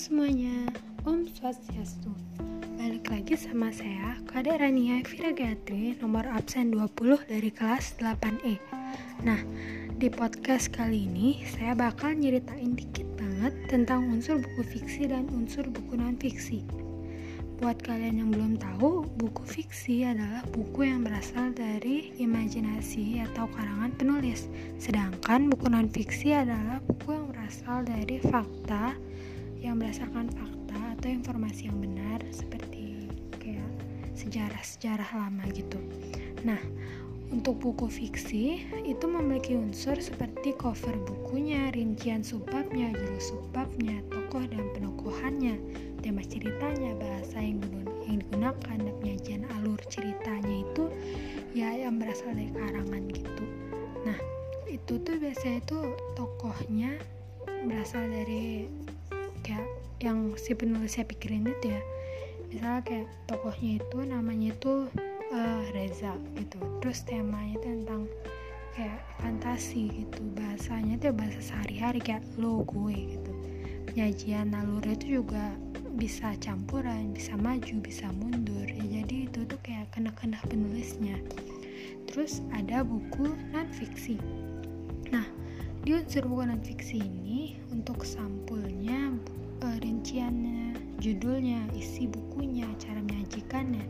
semuanya, Om Swastiastu. Balik lagi sama saya, Kade Rania Vira Gatri, nomor absen 20 dari kelas 8E Nah, di podcast kali ini saya bakal nyeritain dikit banget tentang unsur buku fiksi dan unsur buku non-fiksi. Buat kalian yang belum tahu, buku fiksi adalah buku yang berasal dari imajinasi atau karangan penulis. Sedangkan buku non-fiksi adalah buku yang berasal dari fakta yang berdasarkan fakta atau informasi yang benar seperti kayak sejarah-sejarah lama gitu. Nah, untuk buku fiksi itu memiliki unsur seperti cover bukunya, rincian subbabnya, judul subbabnya, tokoh dan penokohannya, tema ceritanya, bahasa yang digunakan, dan penyajian alur ceritanya itu ya yang berasal dari karangan gitu. Nah, itu tuh biasanya itu tokohnya berasal dari kayak yang si penulis saya pikirin itu ya. Misalnya kayak tokohnya itu namanya itu uh, Reza gitu. Terus temanya itu tentang kayak fantasi gitu. Bahasanya itu bahasa sehari-hari kayak lo gue gitu. Penyajian alurnya itu juga bisa campuran bisa maju bisa mundur. Ya jadi itu tuh kayak kena-kena penulisnya. Terus ada buku non fiksi nah di unsur buku non fiksi ini untuk uh, rinciannya judulnya isi bukunya cara menyajikannya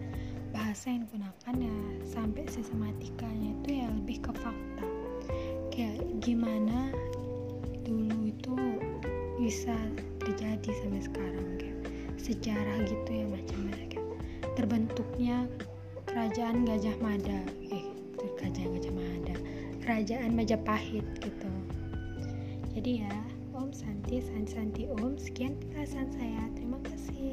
bahasa yang digunakannya sampai sistematikanya itu ya lebih ke fakta. Kayak gimana dulu itu bisa terjadi sampai sekarang kayak sejarah gitu ya macam-macam. Kayak terbentuknya kerajaan Gajah Mada eh kerajaan Gajah Mada kerajaan Majapahit gitu. Jadi ya Om. Santi Santi Santi Om. Sekian perasaan saya. Terima kasih